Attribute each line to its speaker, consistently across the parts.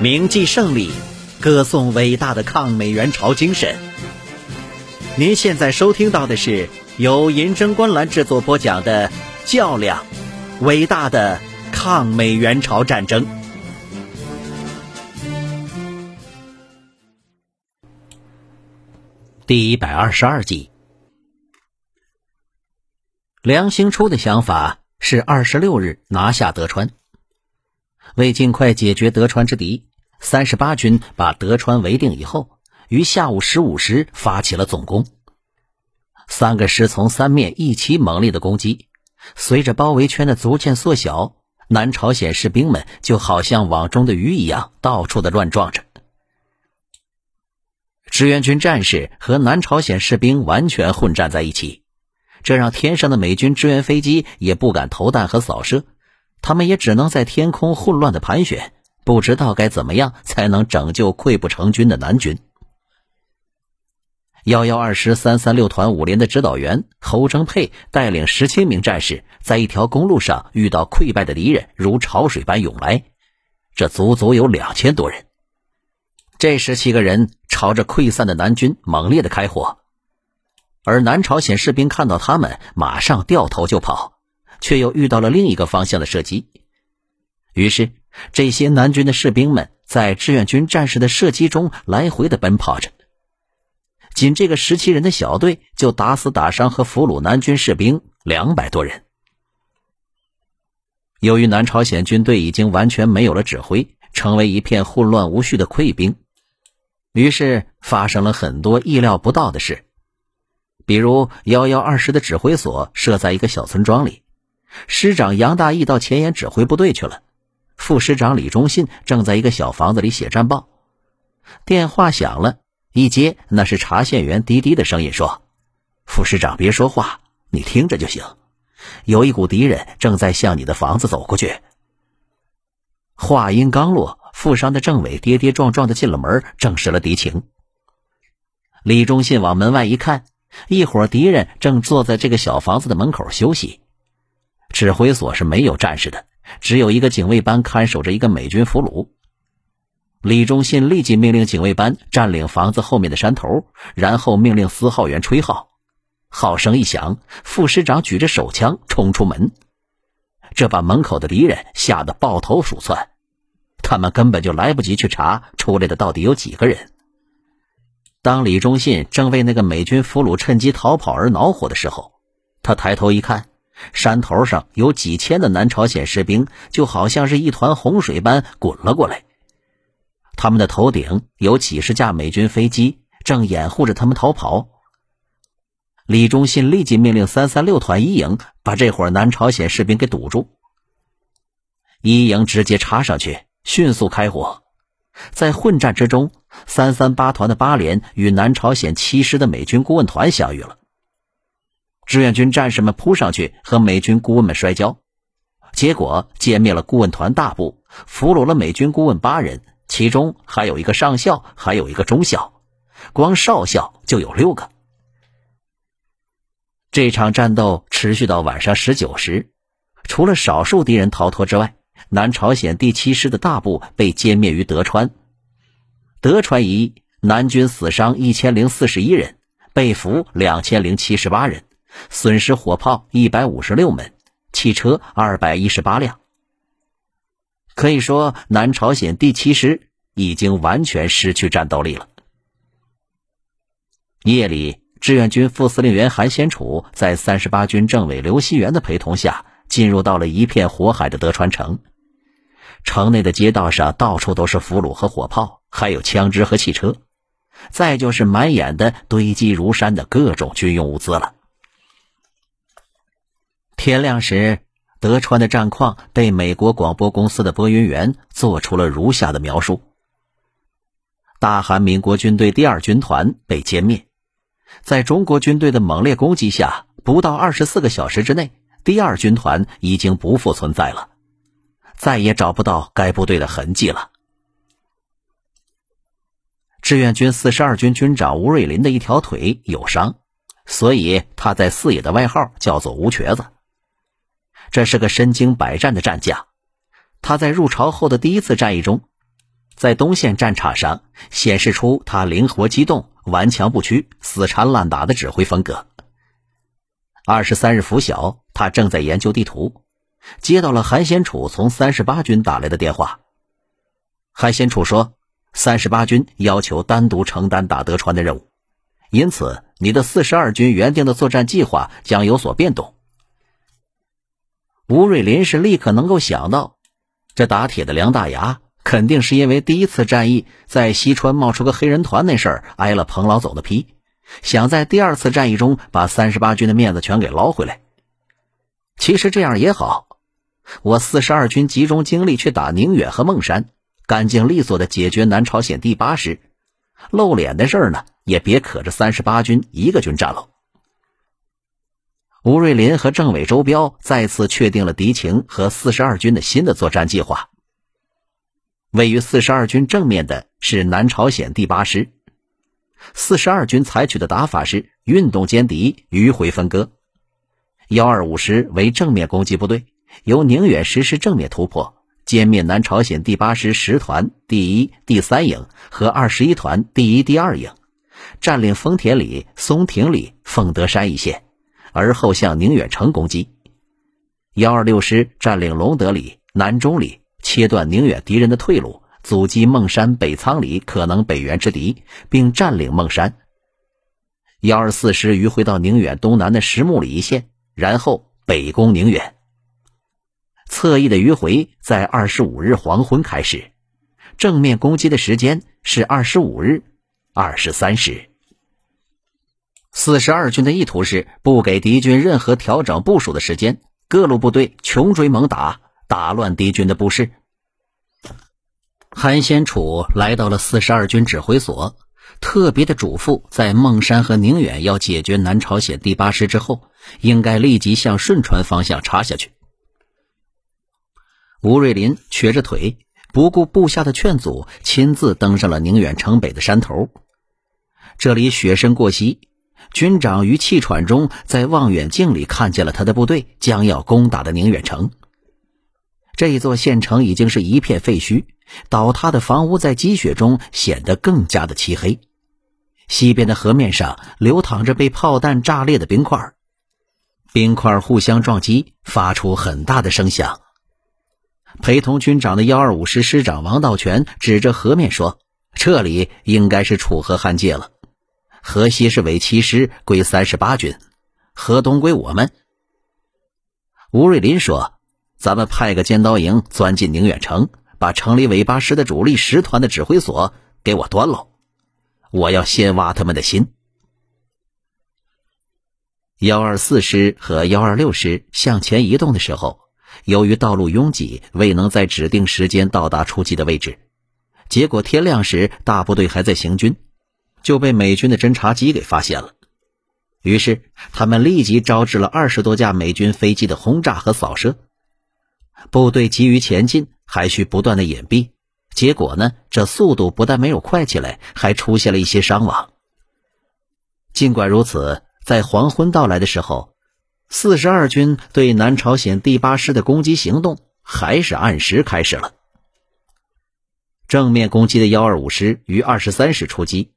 Speaker 1: 铭记胜利，歌颂伟大的抗美援朝精神。您现在收听到的是由银针观澜制作播讲的《较量：伟大的抗美援朝战争》第一百二十二集。梁兴初的想法是二十六日拿下德川。为尽快解决德川之敌，三十八军把德川围定以后，于下午十五时发起了总攻。三个师从三面一起猛烈的攻击，随着包围圈的逐渐缩小，南朝鲜士兵们就好像网中的鱼一样，到处的乱撞着。志愿军战士和南朝鲜士兵完全混战在一起，这让天上的美军支援飞机也不敢投弹和扫射。他们也只能在天空混乱的盘旋，不知道该怎么样才能拯救溃不成军的南军。幺幺二师三三六团五连的指导员侯征佩带领十七名战士，在一条公路上遇到溃败的敌人如潮水般涌来，这足足有两千多人。这十七个人朝着溃散的南军猛烈的开火，而南朝鲜士兵看到他们，马上掉头就跑。却又遇到了另一个方向的射击，于是这些南军的士兵们在志愿军战士的射击中来回的奔跑着。仅这个十七人的小队就打死打伤和俘虏南军士兵两百多人。由于南朝鲜军队已经完全没有了指挥，成为一片混乱无序的溃兵，于是发生了很多意料不到的事，比如幺幺二师的指挥所设在一个小村庄里。师长杨大义到前沿指挥部队去了，副师长李忠信正在一个小房子里写战报。电话响了，一接那是查线员滴滴的声音说：“副师长别说话，你听着就行。有一股敌人正在向你的房子走过去。”话音刚落，负伤的政委跌跌撞撞的进了门，证实了敌情。李忠信往门外一看，一伙敌人正坐在这个小房子的门口休息。指挥所是没有战士的，只有一个警卫班看守着一个美军俘虏。李忠信立即命令警卫班占领房子后面的山头，然后命令司号员吹号。号声一响，副师长举着手枪冲出门，这把门口的敌人吓得抱头鼠窜。他们根本就来不及去查出来的到底有几个人。当李忠信正为那个美军俘虏趁机逃跑而恼火的时候，他抬头一看。山头上有几千的南朝鲜士兵，就好像是一团洪水般滚了过来。他们的头顶有几十架美军飞机，正掩护着他们逃跑。李忠信立即命令三三六团一营把这伙南朝鲜士兵给堵住。一营直接插上去，迅速开火。在混战之中，三三八团的八连与南朝鲜七师的美军顾问团相遇了。志愿军战士们扑上去和美军顾问们摔跤，结果歼灭了顾问团大部，俘虏了美军顾问八人，其中还有一个上校，还有一个中校，光少校就有六个。这场战斗持续到晚上十九时，除了少数敌人逃脱之外，南朝鲜第七师的大部被歼灭于德川。德川一役，南军死伤一千零四十一人，被俘两千零七十八人。损失火炮一百五十六门，汽车二百一十八辆。可以说，南朝鲜第七师已经完全失去战斗力了。夜里，志愿军副司令员韩先楚在三十八军政委刘锡元的陪同下，进入到了一片火海的德川城。城内的街道上到处都是俘虏和火炮，还有枪支和汽车，再就是满眼的堆积如山的各种军用物资了。天亮时，德川的战况被美国广播公司的播音员做出了如下的描述：大韩民国军队第二军团被歼灭，在中国军队的猛烈攻击下，不到二十四个小时之内，第二军团已经不复存在了，再也找不到该部队的痕迹了。志愿军四十二军军长吴瑞林的一条腿有伤，所以他在四野的外号叫做吴瘸子。这是个身经百战的战将，他在入朝后的第一次战役中，在东线战场上显示出他灵活机动、顽强不屈、死缠烂打的指挥风格。二十三日拂晓，他正在研究地图，接到了韩先楚从三十八军打来的电话。韩先楚说，三十八军要求单独承担打德川的任务，因此你的四十二军原定的作战计划将有所变动。吴瑞林是立刻能够想到，这打铁的梁大牙肯定是因为第一次战役在西川冒出个黑人团那事儿挨了彭老总的批，想在第二次战役中把三十八军的面子全给捞回来。其实这样也好，我四十二军集中精力去打宁远和孟山，干净利索的解决南朝鲜第八师，露脸的事儿呢也别可着三十八军一个军占了。吴瑞林和政委周彪再次确定了敌情和四十二军的新的作战计划。位于四十二军正面的是南朝鲜第八师，四十二军采取的打法是运动歼敌，迂回分割。幺二五师为正面攻击部队，由宁远实施正面突破，歼灭南朝鲜第八师十团第一、第三营和二十一团第一、第二营，占领丰田里、松亭里、凤德山一线。而后向宁远城攻击，幺二六师占领隆德里、南中里，切断宁远敌人的退路，阻击孟山、北仓里可能北援之敌，并占领孟山。幺二四师迂回到宁远东南的石木里一线，然后北攻宁远。侧翼的迂回在二十五日黄昏开始，正面攻击的时间是二十五日二十三时。四十二军的意图是不给敌军任何调整部署的时间，各路部队穷追猛打，打乱敌军的布势。韩先楚来到了四十二军指挥所，特别的嘱咐，在孟山和宁远要解决南朝鲜第八师之后，应该立即向顺川方向插下去。吴瑞林瘸着腿，不顾部下的劝阻，亲自登上了宁远城北的山头。这里雪深过膝。军长于气喘中，在望远镜里看见了他的部队将要攻打的宁远城。这一座县城已经是一片废墟，倒塌的房屋在积雪中显得更加的漆黑。西边的河面上流淌着被炮弹炸裂的冰块，冰块互相撞击，发出很大的声响。陪同军长的幺二五师师长王道全指着河面说：“这里应该是楚河汉界了。”河西是伪七师归三十八军，河东归我们。吴瑞林说：“咱们派个尖刀营钻进宁远城，把城里伪八师的主力十团的指挥所给我端喽！我要先挖他们的心。”幺二四师和幺二六师向前移动的时候，由于道路拥挤，未能在指定时间到达出击的位置，结果天亮时大部队还在行军。就被美军的侦察机给发现了，于是他们立即招致了二十多架美军飞机的轰炸和扫射。部队急于前进，还需不断的隐蔽，结果呢，这速度不但没有快起来，还出现了一些伤亡。尽管如此，在黄昏到来的时候，四十二军对南朝鲜第八师的攻击行动还是按时开始了。正面攻击的幺二五师于二十三时出击。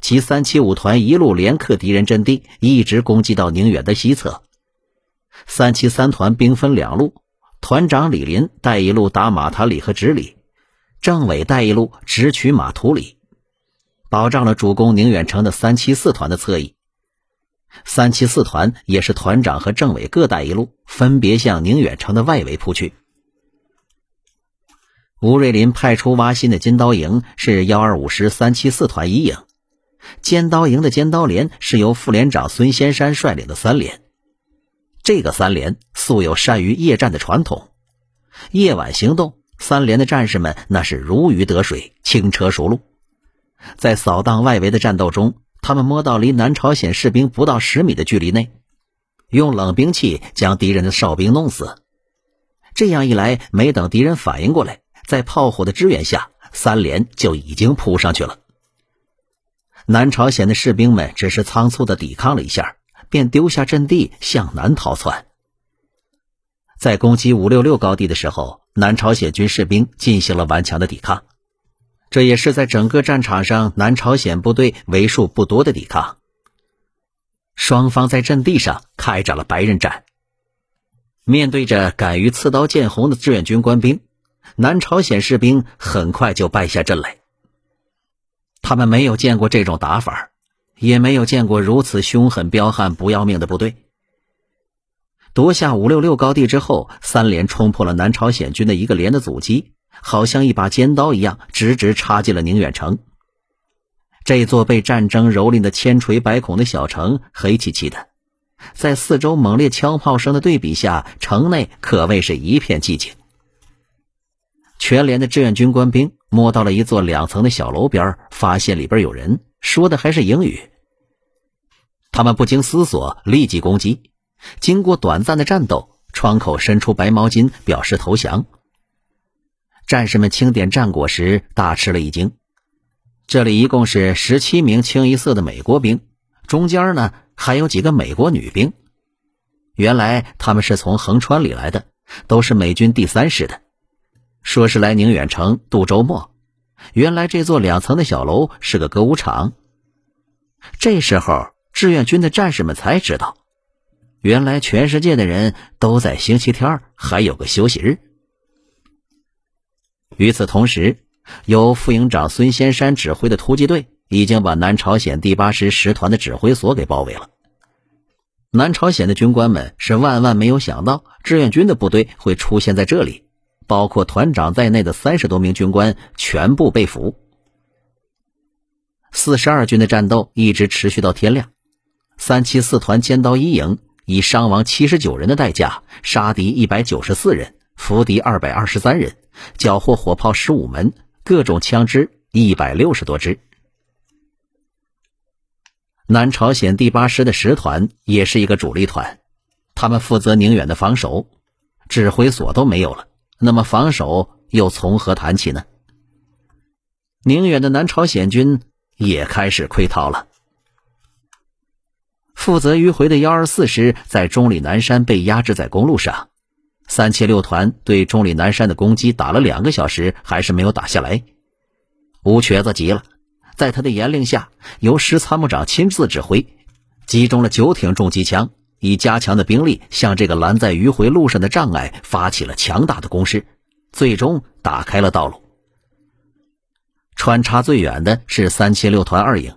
Speaker 1: 其三七五团一路连克敌人阵地，一直攻击到宁远的西侧。三七三团兵分两路，团长李林带一路打马塔里和直里，政委带一路直取马图里，保障了主攻宁远城的三七四团的侧翼。三七四团也是团长和政委各带一路，分别向宁远城的外围扑去。吴瑞林派出挖心的金刀营是幺二五师三七四团一营。尖刀营的尖刀连是由副连长孙先山率领的三连，这个三连素有善于夜战的传统，夜晚行动，三连的战士们那是如鱼得水，轻车熟路。在扫荡外围的战斗中，他们摸到离南朝鲜士兵不到十米的距离内，用冷兵器将敌人的哨兵弄死。这样一来，没等敌人反应过来，在炮火的支援下，三连就已经扑上去了。南朝鲜的士兵们只是仓促的抵抗了一下，便丢下阵地向南逃窜。在攻击五六六高地的时候，南朝鲜军士兵进行了顽强的抵抗。这也是在整个战场上南朝鲜部队为数不多的抵抗。双方在阵地上开展了白刃战。面对着敢于刺刀见红的志愿军官兵，南朝鲜士兵很快就败下阵来。他们没有见过这种打法，也没有见过如此凶狠彪悍、不要命的部队。夺下五六六高地之后，三连冲破了南朝鲜军的一个连的阻击，好像一把尖刀一样，直直插进了宁远城。这座被战争蹂躏的千锤百孔的小城，黑漆漆的，在四周猛烈枪炮声的对比下，城内可谓是一片寂静。全连的志愿军官兵摸到了一座两层的小楼边，发现里边有人，说的还是英语。他们不经思索，立即攻击。经过短暂的战斗，窗口伸出白毛巾表示投降。战士们清点战果时大吃了一惊，这里一共是十七名清一色的美国兵，中间呢还有几个美国女兵。原来他们是从横川里来的，都是美军第三师的，说是来宁远城度周末。原来这座两层的小楼是个歌舞场。这时候志愿军的战士们才知道。原来全世界的人都在星期天还有个休息日。与此同时，由副营长孙先山指挥的突击队已经把南朝鲜第八师师团的指挥所给包围了。南朝鲜的军官们是万万没有想到志愿军的部队会出现在这里，包括团长在内的三十多名军官全部被俘。四十二军的战斗一直持续到天亮，三七四团尖刀一营。以伤亡七十九人的代价，杀敌一百九十四人，俘敌二百二十三人，缴获火炮十五门，各种枪支一百六十多支。南朝鲜第八师的十团也是一个主力团，他们负责宁远的防守，指挥所都没有了，那么防守又从何谈起呢？宁远的南朝鲜军也开始溃逃了。负责迂回的幺二四师在中里南山被压制在公路上，三七六团对中里南山的攻击打了两个小时，还是没有打下来。吴瘸子急了，在他的严令下，由师参谋长亲自指挥，集中了九挺重机枪，以加强的兵力向这个拦在迂回路上的障碍发起了强大的攻势，最终打开了道路。穿插最远的是三七六团二营。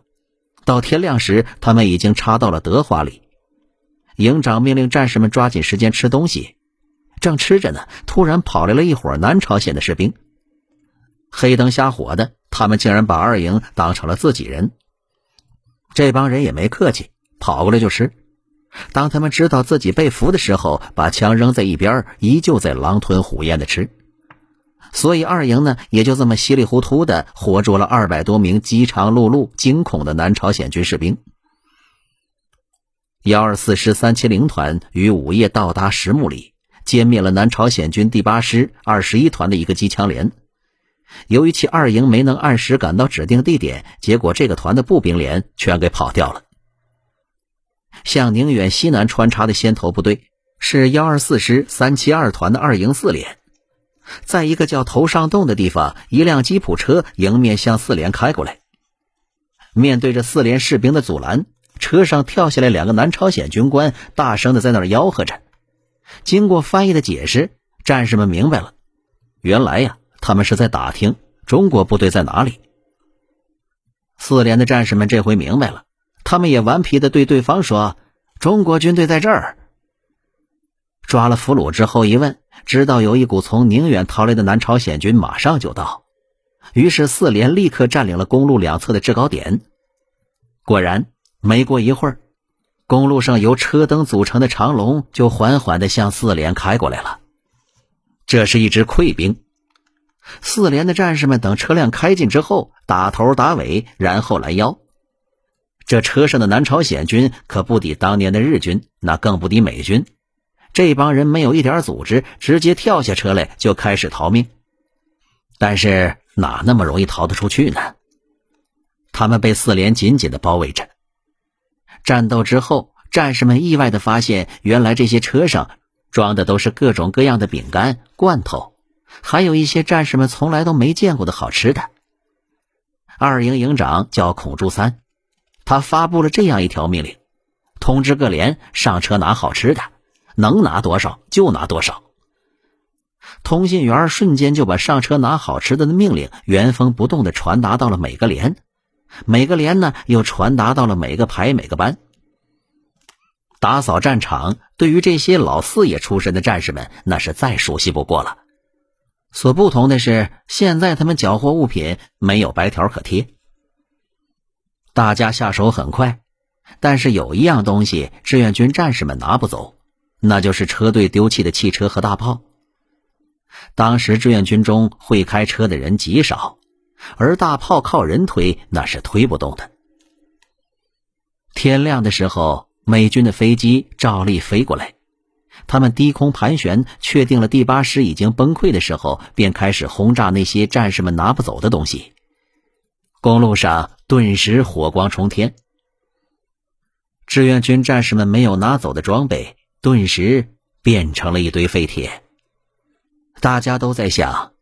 Speaker 1: 到天亮时，他们已经插到了德华里。营长命令战士们抓紧时间吃东西。正吃着呢，突然跑来了一伙南朝鲜的士兵。黑灯瞎火的，他们竟然把二营当成了自己人。这帮人也没客气，跑过来就吃。当他们知道自己被俘的时候，把枪扔在一边，依旧在狼吞虎咽的吃。所以二营呢，也就这么稀里糊涂的活捉了二百多名饥肠辘辘、惊恐的南朝鲜军士兵。幺二四师三七零团于午夜到达石木里，歼灭了南朝鲜军第八师二十一团的一个机枪连。由于其二营没能按时赶到指定地点，结果这个团的步兵连全给跑掉了。向宁远西南穿插的先头部队是幺二四师三七二团的二营四连。在一个叫头上洞的地方，一辆吉普车迎面向四连开过来。面对着四连士兵的阻拦，车上跳下来两个南朝鲜军官，大声的在那儿吆喝着。经过翻译的解释，战士们明白了，原来呀，他们是在打听中国部队在哪里。四连的战士们这回明白了，他们也顽皮的对对方说：“中国军队在这儿。”抓了俘虏之后一问。知道有一股从宁远逃来的南朝鲜军马上就到，于是四连立刻占领了公路两侧的制高点。果然，没过一会儿，公路上由车灯组成的长龙就缓缓的向四连开过来了。这是一支溃兵。四连的战士们等车辆开进之后，打头打尾，然后拦腰。这车上的南朝鲜军可不敌当年的日军，那更不敌美军。这帮人没有一点组织，直接跳下车来就开始逃命。但是哪那么容易逃得出去呢？他们被四连紧紧的包围着。战斗之后，战士们意外的发现，原来这些车上装的都是各种各样的饼干、罐头，还有一些战士们从来都没见过的好吃的。二营营长叫孔柱三，他发布了这样一条命令：通知各连上车拿好吃的，能拿多少就拿多少。通信员瞬间就把上车拿好吃的的命令原封不动的传达到了每个连，每个连呢又传达到了每个排每个班。打扫战场对于这些老四野出身的战士们，那是再熟悉不过了。所不同的是，现在他们缴获物品没有白条可贴。大家下手很快，但是有一样东西志愿军战士们拿不走，那就是车队丢弃的汽车和大炮。当时志愿军中会开车的人极少，而大炮靠人推那是推不动的。天亮的时候。美军的飞机照例飞过来，他们低空盘旋，确定了第八师已经崩溃的时候，便开始轰炸那些战士们拿不走的东西。公路上顿时火光冲天，志愿军战士们没有拿走的装备，顿时变成了一堆废铁。大家都在想，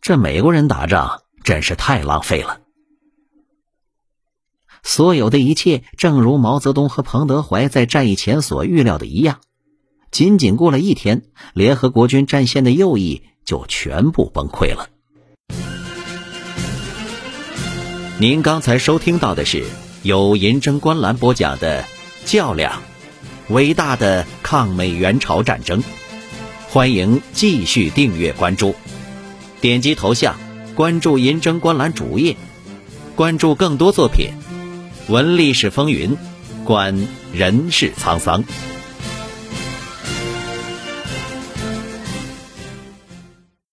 Speaker 1: 这美国人打仗真是太浪费了。所有的一切，正如毛泽东和彭德怀在战役前所预料的一样，仅仅过了一天，联合国军战线的右翼就全部崩溃了。您刚才收听到的是由银针观澜播讲的《较量：伟大的抗美援朝战争》，欢迎继续订阅关注，点击头像关注银针观澜主页，关注更多作品。闻历史风云，观人世沧桑。